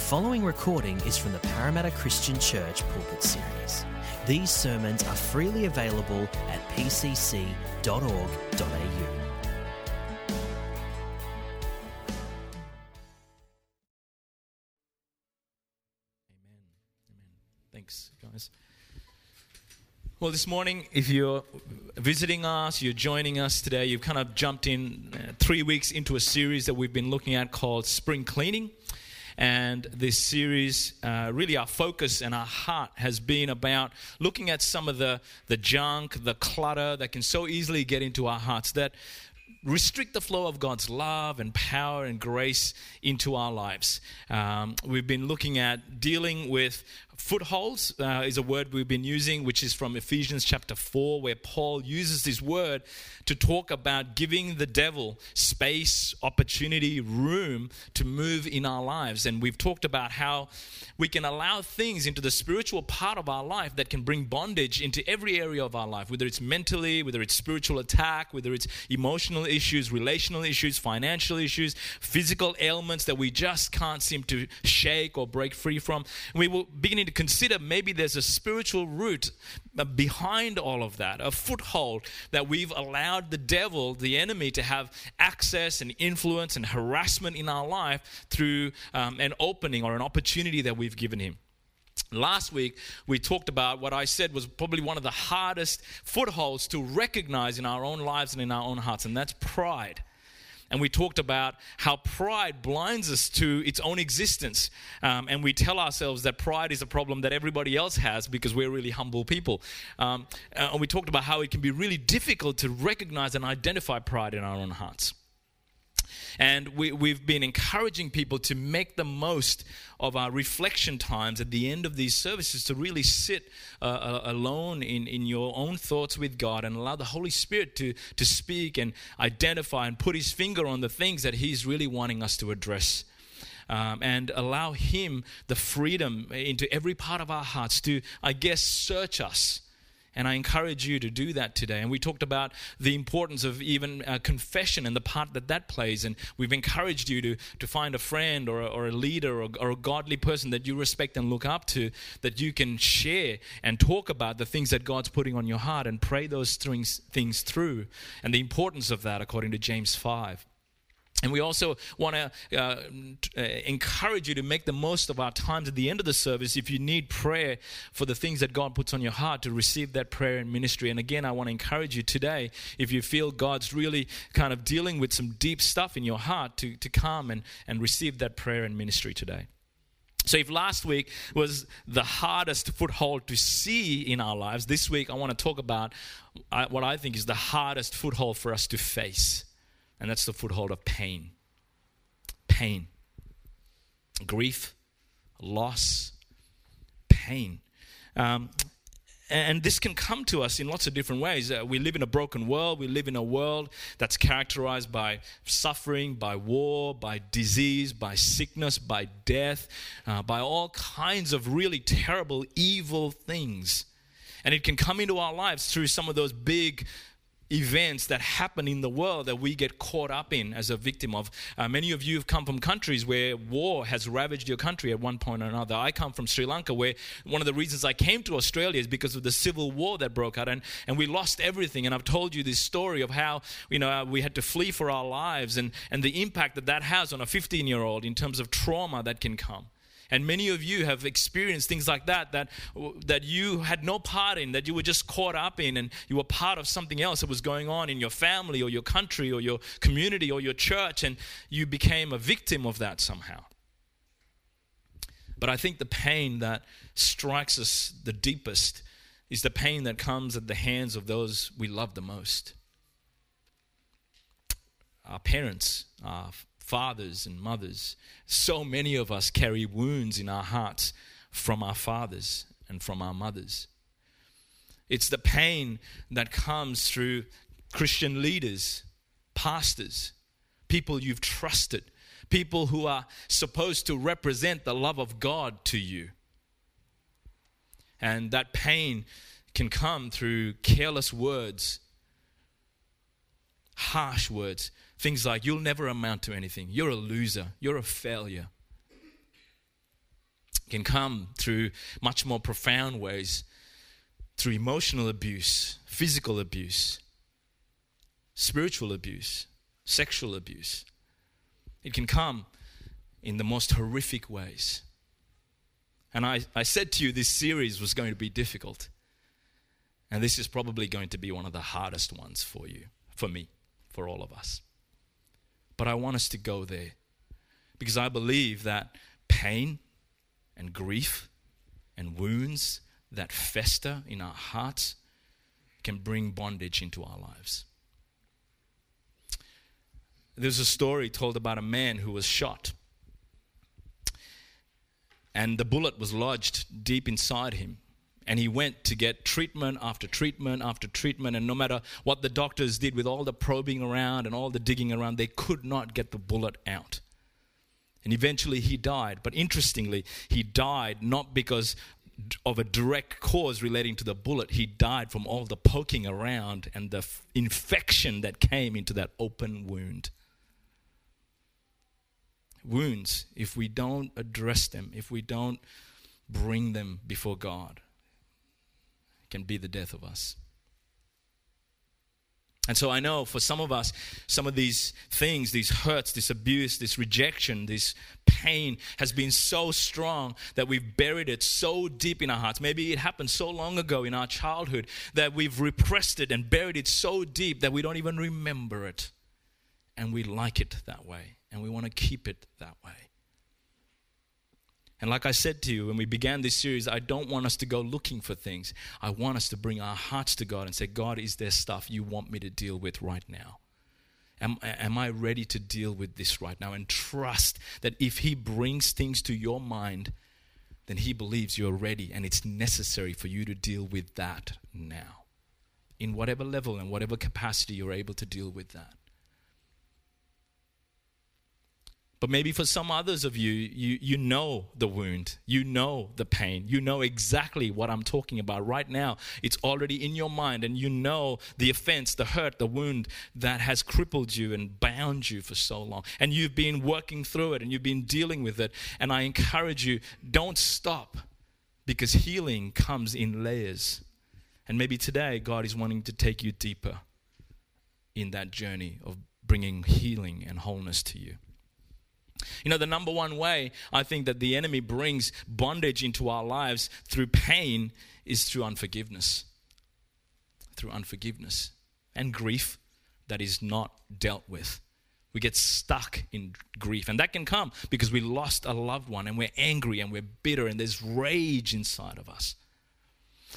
The following recording is from the Parramatta Christian Church Pulpit Series. These sermons are freely available at pcc.org.au. Amen. Amen. Thanks, guys. Well, this morning, if you're visiting us, you're joining us today, you've kind of jumped in uh, three weeks into a series that we've been looking at called Spring Cleaning. And this series, uh, really, our focus and our heart has been about looking at some of the, the junk, the clutter that can so easily get into our hearts that restrict the flow of God's love and power and grace into our lives. Um, we've been looking at dealing with footholds, uh, is a word we've been using, which is from Ephesians chapter 4, where Paul uses this word to talk about giving the devil space, opportunity, room to move in our lives. And we've talked about how we can allow things into the spiritual part of our life that can bring bondage into every area of our life, whether it's mentally, whether it's spiritual attack, whether it's emotional issues, relational issues, financial issues, physical ailments that we just can't seem to shake or break free from. We will beginning to consider maybe there's a spiritual root behind all of that, a foothold that we've allowed the devil, the enemy, to have access and influence and harassment in our life through um, an opening or an opportunity that we've given him. Last week, we talked about what I said was probably one of the hardest footholds to recognize in our own lives and in our own hearts, and that's pride and we talked about how pride blinds us to its own existence. Um, and we tell ourselves that pride is a problem that everybody else has because we're really humble people. Um, uh, and we talked about how it can be really difficult to recognize and identify pride in our own hearts. And we, we've been encouraging people to make the most of our reflection times at the end of these services to really sit uh, uh, alone in, in your own thoughts with God and allow the Holy Spirit to, to speak and identify and put his finger on the things that he's really wanting us to address. Um, and allow Him the freedom into every part of our hearts to, I guess, search us and I encourage you to do that today. And we talked about the importance of even uh, confession and the part that that plays. And we've encouraged you to, to find a friend or a, or a leader or, or a godly person that you respect and look up to that you can share and talk about the things that God's putting on your heart and pray those things, things through. And the importance of that, according to James 5. And we also want to uh, uh, encourage you to make the most of our times at the end of the service. If you need prayer for the things that God puts on your heart, to receive that prayer and ministry. And again, I want to encourage you today, if you feel God's really kind of dealing with some deep stuff in your heart, to, to come and, and receive that prayer and ministry today. So, if last week was the hardest foothold to see in our lives, this week I want to talk about uh, what I think is the hardest foothold for us to face and that's the foothold of pain. Pain. Grief, loss, pain. Um, and this can come to us in lots of different ways. Uh, we live in a broken world. We live in a world that's characterized by suffering, by war, by disease, by sickness, by death, uh, by all kinds of really terrible, evil things. And it can come into our lives through some of those big events that happen in the world that we get caught up in as a victim of. Uh, many of you have come from countries where war has ravaged your country at one point or another. I come from Sri Lanka, where one of the reasons I came to Australia is because of the civil war that broke out, and, and we lost everything. And I've told you this story of how you know uh, we had to flee for our lives and, and the impact that that has on a 15 year old in terms of trauma that can come. And many of you have experienced things like that, that, that you had no part in, that you were just caught up in, and you were part of something else that was going on in your family or your country or your community or your church, and you became a victim of that somehow. But I think the pain that strikes us the deepest is the pain that comes at the hands of those we love the most. Our parents, our fathers and mothers. So many of us carry wounds in our hearts from our fathers and from our mothers. It's the pain that comes through Christian leaders, pastors, people you've trusted, people who are supposed to represent the love of God to you. And that pain can come through careless words, harsh words, Things like, you'll never amount to anything. You're a loser. You're a failure. Can come through much more profound ways through emotional abuse, physical abuse, spiritual abuse, sexual abuse. It can come in the most horrific ways. And I, I said to you this series was going to be difficult. And this is probably going to be one of the hardest ones for you, for me, for all of us. But I want us to go there because I believe that pain and grief and wounds that fester in our hearts can bring bondage into our lives. There's a story told about a man who was shot and the bullet was lodged deep inside him. And he went to get treatment after treatment after treatment. And no matter what the doctors did with all the probing around and all the digging around, they could not get the bullet out. And eventually he died. But interestingly, he died not because of a direct cause relating to the bullet. He died from all the poking around and the f- infection that came into that open wound wounds, if we don't address them, if we don't bring them before God, can be the death of us. And so I know for some of us, some of these things, these hurts, this abuse, this rejection, this pain has been so strong that we've buried it so deep in our hearts. Maybe it happened so long ago in our childhood that we've repressed it and buried it so deep that we don't even remember it. And we like it that way and we want to keep it that way. And like I said to you when we began this series, I don't want us to go looking for things. I want us to bring our hearts to God and say, God, is there stuff you want me to deal with right now? Am, am I ready to deal with this right now? And trust that if He brings things to your mind, then He believes you're ready and it's necessary for you to deal with that now. In whatever level and whatever capacity you're able to deal with that. But maybe for some others of you, you, you know the wound, you know the pain, you know exactly what I'm talking about right now. It's already in your mind, and you know the offense, the hurt, the wound that has crippled you and bound you for so long. And you've been working through it and you've been dealing with it. And I encourage you, don't stop because healing comes in layers. And maybe today, God is wanting to take you deeper in that journey of bringing healing and wholeness to you. You know, the number one way I think that the enemy brings bondage into our lives through pain is through unforgiveness. Through unforgiveness and grief that is not dealt with. We get stuck in grief, and that can come because we lost a loved one and we're angry and we're bitter and there's rage inside of us.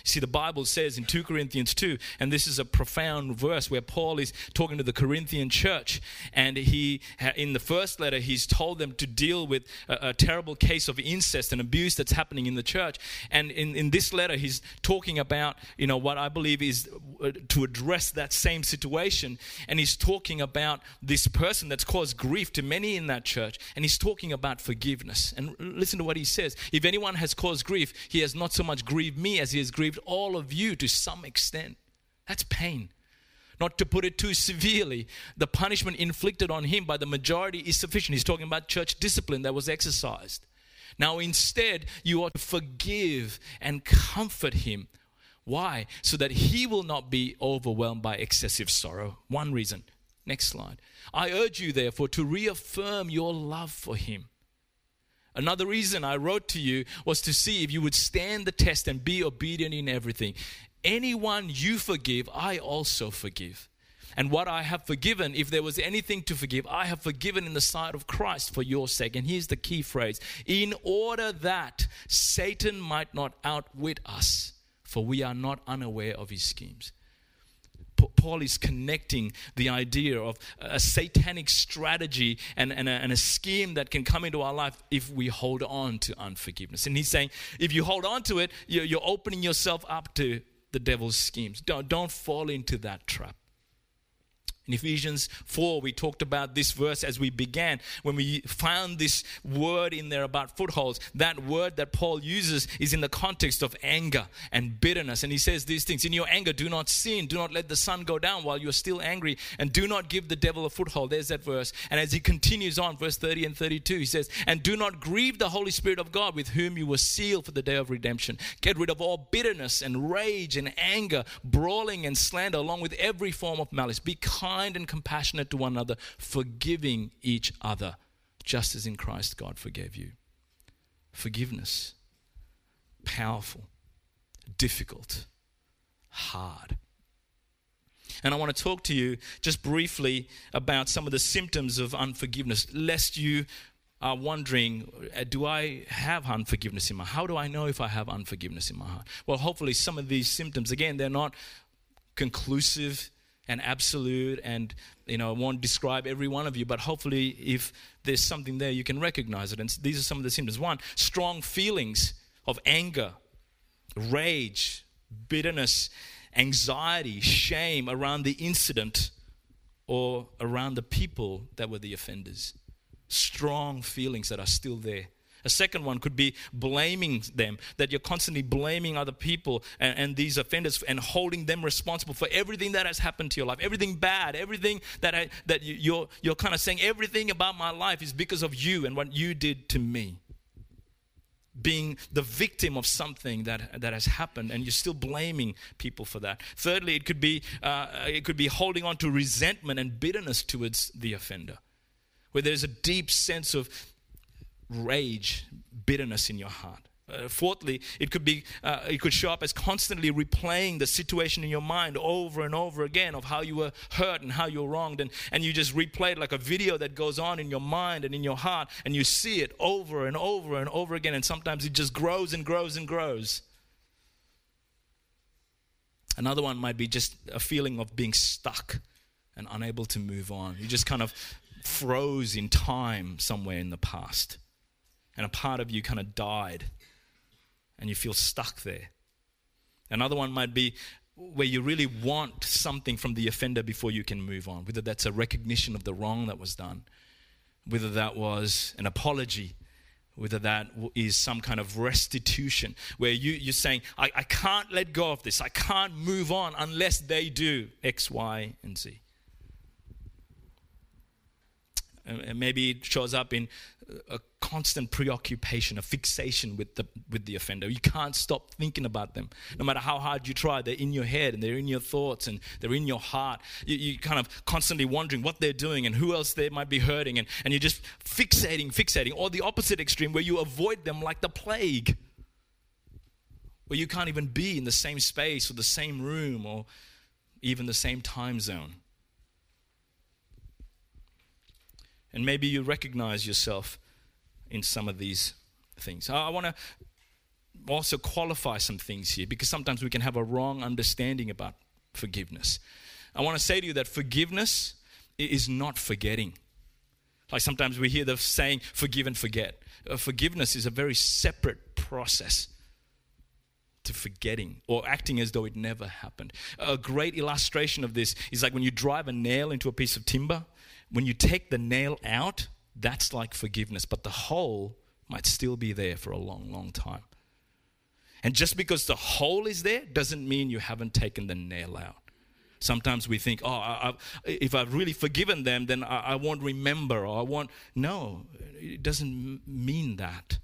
See, the Bible says in 2 Corinthians 2, and this is a profound verse where Paul is talking to the Corinthian church, and he, in the first letter, he's told them to deal with a, a terrible case of incest and abuse that's happening in the church. And in, in this letter, he's talking about, you know, what I believe is uh, to address that same situation. And he's talking about this person that's caused grief to many in that church, and he's talking about forgiveness. And listen to what he says If anyone has caused grief, he has not so much grieved me as he has grieved grieved all of you to some extent. That's pain. Not to put it too severely, the punishment inflicted on him by the majority is sufficient. He's talking about church discipline that was exercised. Now, instead, you ought to forgive and comfort him. Why? So that he will not be overwhelmed by excessive sorrow. One reason. Next slide. I urge you, therefore, to reaffirm your love for him. Another reason I wrote to you was to see if you would stand the test and be obedient in everything. Anyone you forgive, I also forgive. And what I have forgiven, if there was anything to forgive, I have forgiven in the sight of Christ for your sake. And here's the key phrase in order that Satan might not outwit us, for we are not unaware of his schemes. Paul is connecting the idea of a satanic strategy and, and, a, and a scheme that can come into our life if we hold on to unforgiveness. And he's saying, if you hold on to it, you're, you're opening yourself up to the devil's schemes. Don't, don't fall into that trap. In Ephesians 4, we talked about this verse as we began. When we found this word in there about footholds, that word that Paul uses is in the context of anger and bitterness. And he says these things In your anger, do not sin. Do not let the sun go down while you're still angry. And do not give the devil a foothold. There's that verse. And as he continues on, verse 30 and 32, he says, And do not grieve the Holy Spirit of God with whom you were sealed for the day of redemption. Get rid of all bitterness and rage and anger, brawling and slander, along with every form of malice. Be kind kind and compassionate to one another, forgiving each other, just as in Christ God forgave you. Forgiveness, powerful, difficult, hard. And I want to talk to you just briefly about some of the symptoms of unforgiveness, lest you are wondering, uh, do I have unforgiveness in my heart? How do I know if I have unforgiveness in my heart? Well, hopefully, some of these symptoms, again, they're not conclusive and absolute and you know I won't describe every one of you but hopefully if there's something there you can recognize it. And these are some of the symptoms. One strong feelings of anger rage bitterness anxiety shame around the incident or around the people that were the offenders. Strong feelings that are still there a second one could be blaming them, that you're constantly blaming other people and, and, these offenders and holding them responsible for everything that has happened to your life, everything bad, everything that, I, that you, you're, you're kind of saying, everything about my life is because of you and what you did to me. Being the victim of something that, that has happened, and you're still blaming people for that. Thirdly, it could be uh, it could be holding on to resentment and bitterness towards the offender, where there's a deep sense of rage, bitterness in your heart. Uh, fourthly, it could be uh, it could show up as constantly replaying the situation in your mind over and over again of how you were hurt and how you were wronged, and, and you just replay it like a video that goes on in your mind and in your heart, and you see it over and over and over again, and sometimes it just grows and grows and grows. Another one might be just a feeling of being stuck and unable to move on. You just kind of froze in time somewhere in the past and a part of you kind of died and you feel stuck there. Another one might be where you really want something from the offender before you can move on, whether that's a recognition of the wrong that was done, whether that was an apology, whether that is some kind of restitution, where you, you're saying, I, I can't let go of this, I can't move on unless they do X, Y, and Z. And maybe it shows up in a constant preoccupation, a fixation with the with the offender. You can't stop thinking about them, no matter how hard you try. They're in your head and they're in your thoughts and they're in your heart. You, you kind of constantly wondering what they're doing and who else they might be hurting, and, and you're just fixating, fixating. Or the opposite extreme, where you avoid them like the plague, where you can't even be in the same space or the same room or even the same time zone. And maybe you recognize yourself in some of these things. I want to also qualify some things here because sometimes we can have a wrong understanding about forgiveness. I want to say to you that forgiveness is not forgetting. Like sometimes we hear the saying, forgive and forget. Uh, forgiveness is a very separate process to forgetting or acting as though it never happened. A great illustration of this is like when you drive a nail into a piece of timber when you take the nail out, that's like forgiveness, but the hole might still be there for a long, long time. And just because the hole is there doesn't mean you haven't taken the nail out. Sometimes we think, oh, I, I, if I've really forgiven them, then I, I won't remember, or I won't. No, it doesn't mean that.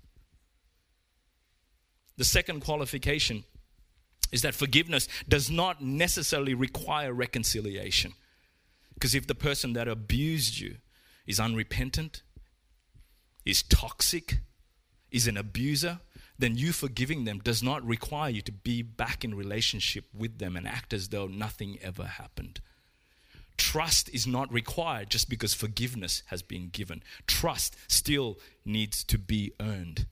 The second qualification is that forgiveness does not necessarily require reconciliation. Because if the person that abused you is unrepentant, is toxic, is an abuser, then you forgiving them does not require you to be back in relationship with them and act as though nothing ever happened. Trust is not required just because forgiveness has been given. Trust still needs to be earned.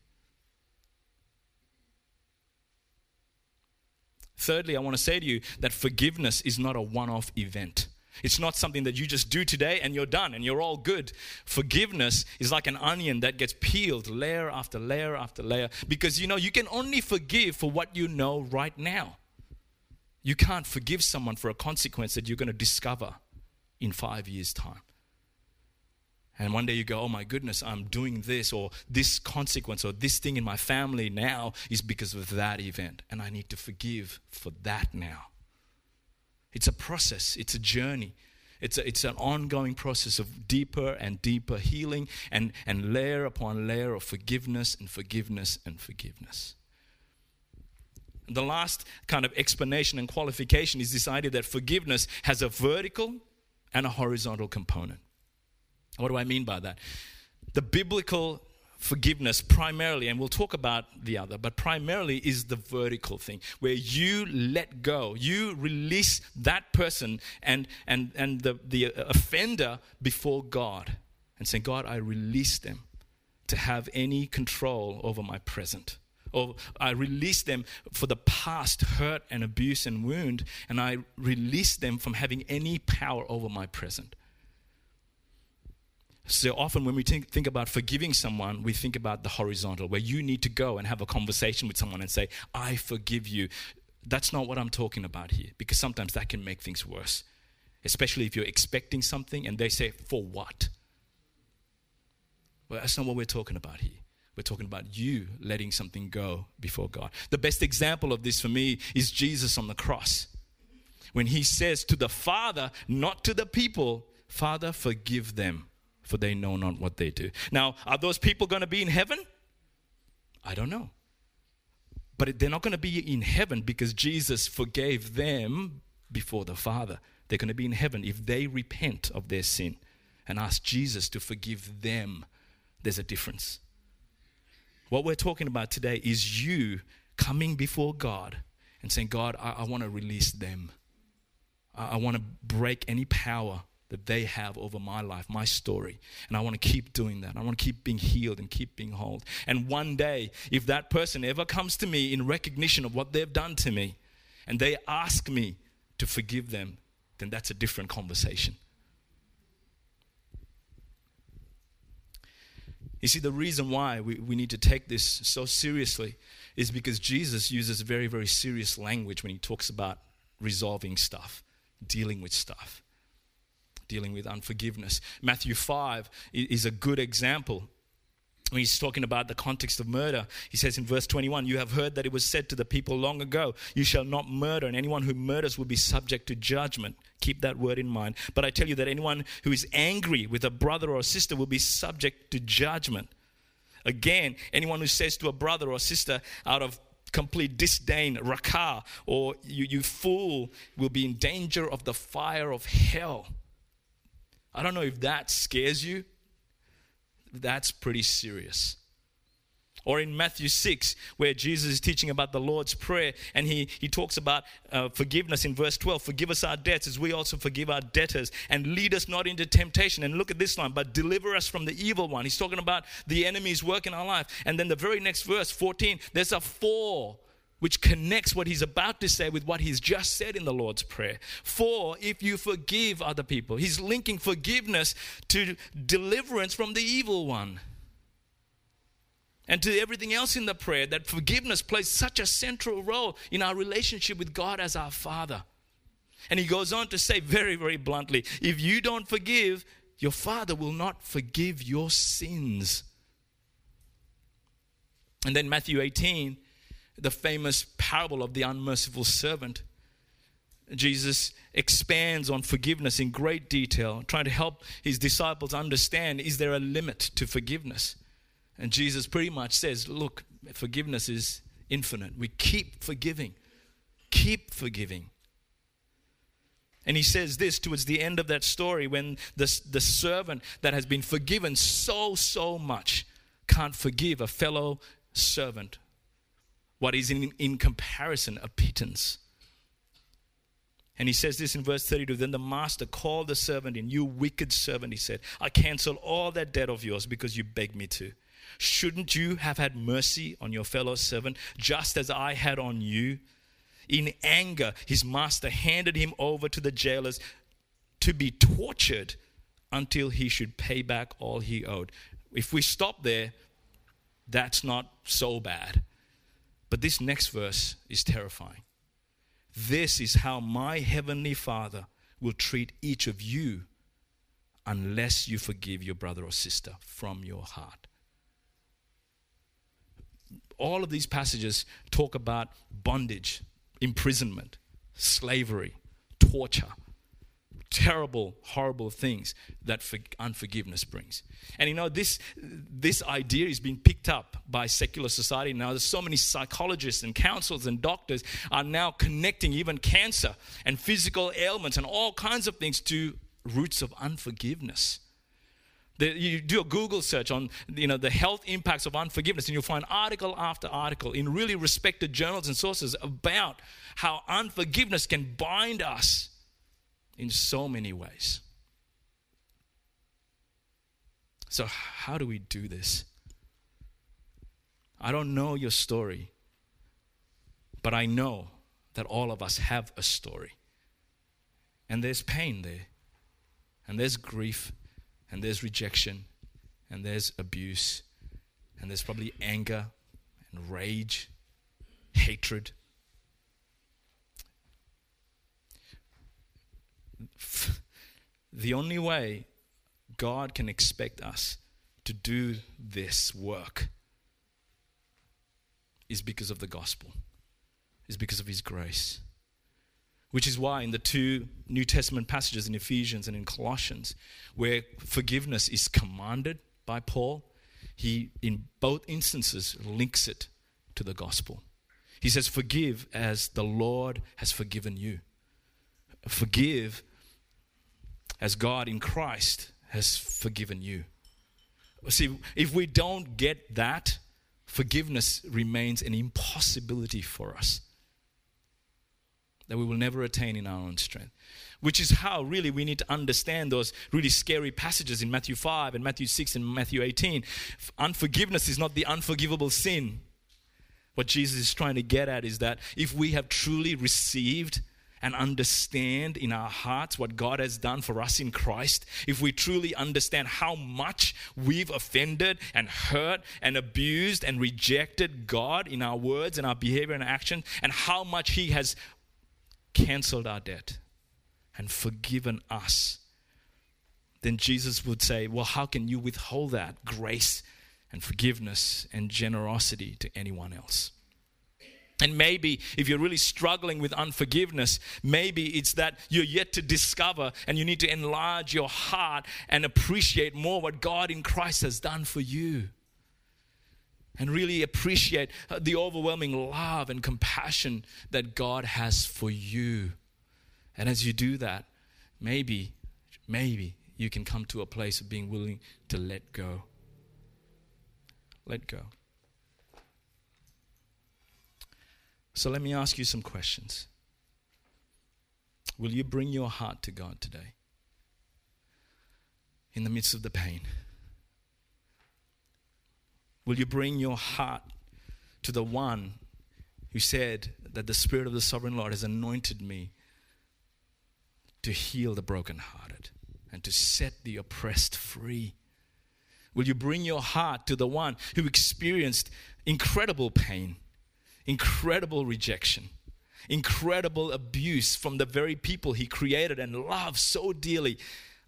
Thirdly, I want to say to you that forgiveness is not a one off event. It's not something that you just do today and you're done and you're all good. Forgiveness is like an onion that gets peeled layer after layer after layer because you know you can only forgive for what you know right now. You can't forgive someone for a consequence that you're going to discover in five years' time. And one day you go, oh my goodness, I'm doing this, or this consequence, or this thing in my family now is because of that event. And I need to forgive for that now. It's a process, it's a journey. It's, a, it's an ongoing process of deeper and deeper healing and, and layer upon layer of forgiveness and forgiveness and forgiveness. The last kind of explanation and qualification is this idea that forgiveness has a vertical and a horizontal component. What do I mean by that? The biblical forgiveness primarily, and we'll talk about the other, but primarily is the vertical thing where you let go, you release that person and, and, and the, the uh, offender before God and say, God, I release them to have any control over my present. Or I release them for the past hurt and abuse and wound, and I release them from having any power over my present. So often, when we think, think, about forgiving someone, we think about the horizontal, where you need to go and have a conversation with someone and say, I forgive you. That's not what I'm talking about here, because sometimes that can make things worse, especially if you're expecting something and they say, For what? Well, that's not what we're talking about here. We're talking about you letting something go before God. The best example of this for me is Jesus on the cross. When he says to the Father, not to the people, Father, forgive them for they know not what they do. Now, are those people going to be in heaven? I don't know. But they're not going to be in heaven because Jesus forgave them before the Father. They're going to be in heaven if they repent of their sin and ask Jesus to forgive them. There's a difference. What we're talking about today is you coming before God and saying, God, I, I want to release them. I, I want to break any power that they have over my life, my story. And I want to keep doing that. I want to keep being healed and keep being whole. And one day, if that person ever comes to me in recognition of what they've done to me, and they ask me to forgive them, then that's a different conversation. You see, the reason why we, we need to take this so seriously is because Jesus uses very, very serious language when he talks about resolving stuff, dealing with stuff dealing with unforgiveness. Matthew 5 is a good example. When he's talking about the context of murder, he says in verse 21 You have heard that it was said to the people long ago, You shall not murder, and anyone who murders will be subject to judgment. Keep that word in mind. But I tell you that anyone who is angry with a brother or a sister will be subject to judgment. Again, anyone who says to a brother or sister out of complete disdain, Raca, or you, you fool, will be in danger of the fire of hell. I don't know if that scares you. That's pretty serious. Or in Matthew 6, where Jesus is teaching about the Lord's Prayer, and he, he talks about uh, forgiveness in verse 12 Forgive us our debts as we also forgive our debtors, and lead us not into temptation. And look at this line, but deliver us from the evil one. He's talking about the enemy's work in our life. And then the very next verse, 14, there's a for which connects what he's about to say with what he's just said in the Lord's Prayer. For if you forgive other people, he's linking forgiveness to deliverance from the evil one. And to everything else in the prayer, that forgiveness plays such a central role in our relationship with God as our Father. And he goes on to say very, very bluntly if you don't forgive, your Father will not forgive your sins. And then Matthew 18 the famous parable of the unmerciful servant. Jesus expands on forgiveness in great detail, trying to help his disciples understand is there a limit to forgiveness? And Jesus pretty much says, Look, forgiveness is infinite. We keep forgiving, keep forgiving. And he says this towards the end of that story when the, the servant that has been forgiven so, so much can't forgive a fellow servant what is in, in comparison a pittance. And he says this in verse 32 Then the master called the servant in, You wicked servant, he said, I cancel all that debt of yours because you begged me to. Shouldn't you have had mercy on your fellow servant just as I had on you? In anger, his master handed him over to the jailers to be tortured until he should pay back all he owed. If we stop there, that's not so bad. But this next verse is terrifying. This is how my heavenly Father will treat each of you unless you forgive your brother or sister from your heart. All of these passages talk about bondage, imprisonment, slavery, torture terrible, horrible things that unforgiveness brings. And you know, this, this idea is being picked up by secular society now. There's so many psychologists and counselors and doctors are now connecting even cancer and physical ailments and all kinds of things to roots of unforgiveness. The, you do a Google search on you know, the health impacts of unforgiveness, and you'll find article after article in really respected journals and sources about how unforgiveness can bind us in so many ways. So, how do we do this? I don't know your story, but I know that all of us have a story. And there's pain there, and there's grief, and there's rejection, and there's abuse, and there's probably anger and rage, hatred. the only way God can expect us to do this work is because of the gospel, is because of His grace. Which is why in the two New Testament passages in Ephesians and in Colossians, where forgiveness is commanded by Paul, he, in both instances, links it to the gospel. He says, Forgive as the Lord has forgiven you. Forgive as God in Christ has forgiven you. See, if we don't get that, forgiveness remains an impossibility for us that we will never attain in our own strength. Which is how really we need to understand those really scary passages in Matthew 5 and Matthew 6 and Matthew 18. Unforgiveness is not the unforgivable sin. What Jesus is trying to get at is that if we have truly received and understand in our hearts what God has done for us in Christ, if we truly understand how much we've offended and hurt and abused and rejected God in our words and our behavior and action, and how much He has canceled our debt and forgiven us, then Jesus would say, Well, how can you withhold that grace and forgiveness and generosity to anyone else? And maybe if you're really struggling with unforgiveness, maybe it's that you're yet to discover and you need to enlarge your heart and appreciate more what God in Christ has done for you. And really appreciate the overwhelming love and compassion that God has for you. And as you do that, maybe, maybe you can come to a place of being willing to let go. Let go. So let me ask you some questions. Will you bring your heart to God today? In the midst of the pain? Will you bring your heart to the one who said that the Spirit of the Sovereign Lord has anointed me to heal the brokenhearted and to set the oppressed free? Will you bring your heart to the one who experienced incredible pain? Incredible rejection, incredible abuse from the very people he created and loved so dearly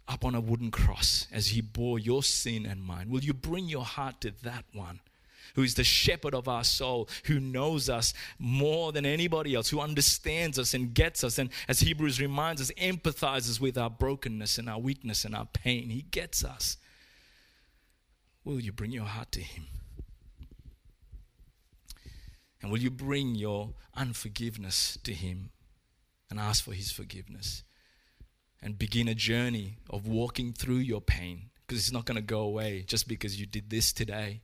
up on a wooden cross as he bore your sin and mine. Will you bring your heart to that one? Who is the shepherd of our soul, who knows us more than anybody else, who understands us and gets us, and as Hebrews reminds us, empathizes with our brokenness and our weakness and our pain. He gets us. Will you bring your heart to Him? And will you bring your unforgiveness to Him and ask for His forgiveness? And begin a journey of walking through your pain because it's not going to go away just because you did this today.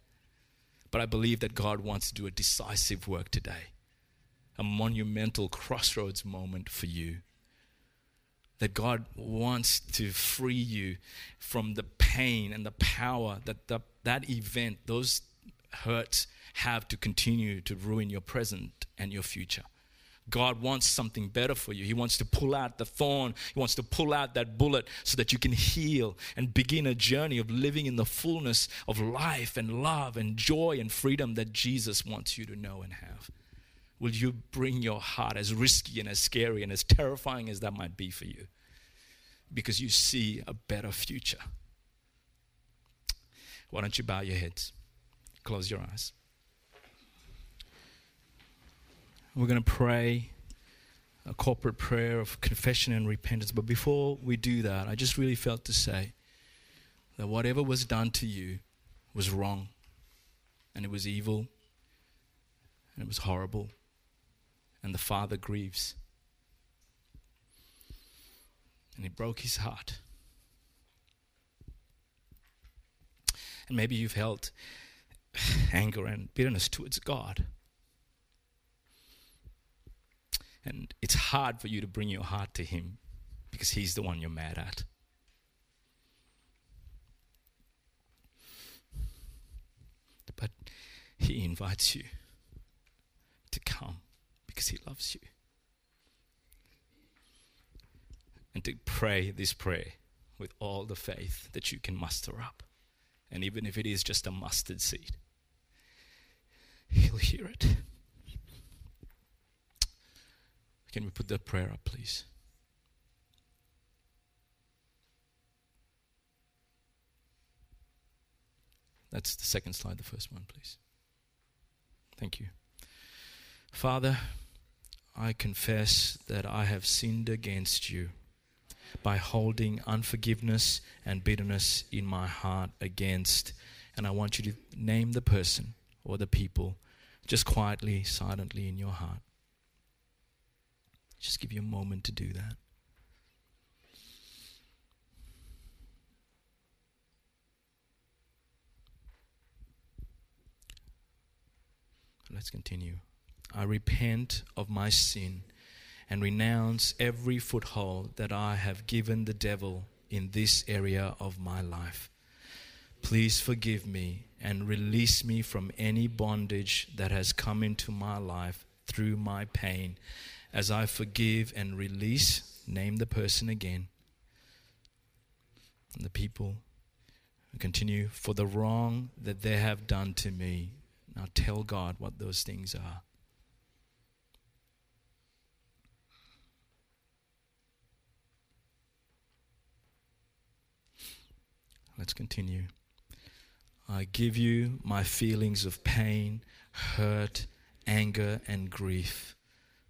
But I believe that God wants to do a decisive work today, a monumental crossroads moment for you. That God wants to free you from the pain and the power that the, that event, those hurts, have to continue to ruin your present and your future. God wants something better for you. He wants to pull out the thorn. He wants to pull out that bullet so that you can heal and begin a journey of living in the fullness of life and love and joy and freedom that Jesus wants you to know and have. Will you bring your heart, as risky and as scary and as terrifying as that might be for you? because you see a better future. Why don't you bow your heads? Close your eyes. We're going to pray a corporate prayer of confession and repentance. But before we do that, I just really felt to say that whatever was done to you was wrong, and it was evil, and it was horrible, and the Father grieves. And he broke his heart. And maybe you've held anger and bitterness towards God. And it's hard for you to bring your heart to Him because He's the one you're mad at. But He invites you to come because He loves you. And to pray this prayer with all the faith that you can muster up. And even if it is just a mustard seed, He'll hear it. Can we put that prayer up, please? That's the second slide, the first one, please. Thank you. Father, I confess that I have sinned against you by holding unforgiveness and bitterness in my heart against, and I want you to name the person or the people just quietly, silently in your heart. Just give you a moment to do that. Let's continue. I repent of my sin and renounce every foothold that I have given the devil in this area of my life. Please forgive me and release me from any bondage that has come into my life through my pain as I forgive and release, name the person again. And the people continue for the wrong that they have done to me. Now tell God what those things are. Let's continue. I give you my feelings of pain, hurt, anger, and grief.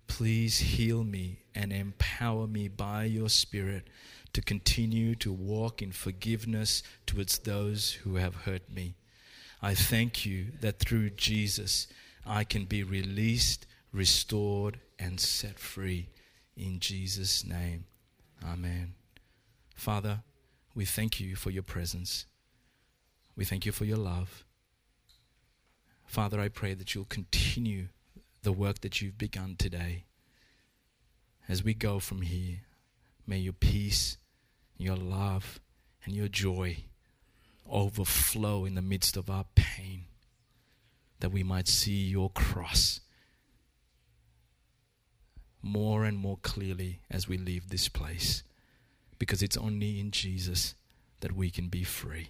Please heal me and empower me by your Spirit to continue to walk in forgiveness towards those who have hurt me. I thank you that through Jesus I can be released, restored, and set free. In Jesus' name, Amen. Father, we thank you for your presence. We thank you for your love. Father, I pray that you'll continue the work that you've begun today. As we go from here, may your peace, your love, and your joy overflow in the midst of our pain, that we might see your cross more and more clearly as we leave this place, because it's only in Jesus that we can be free.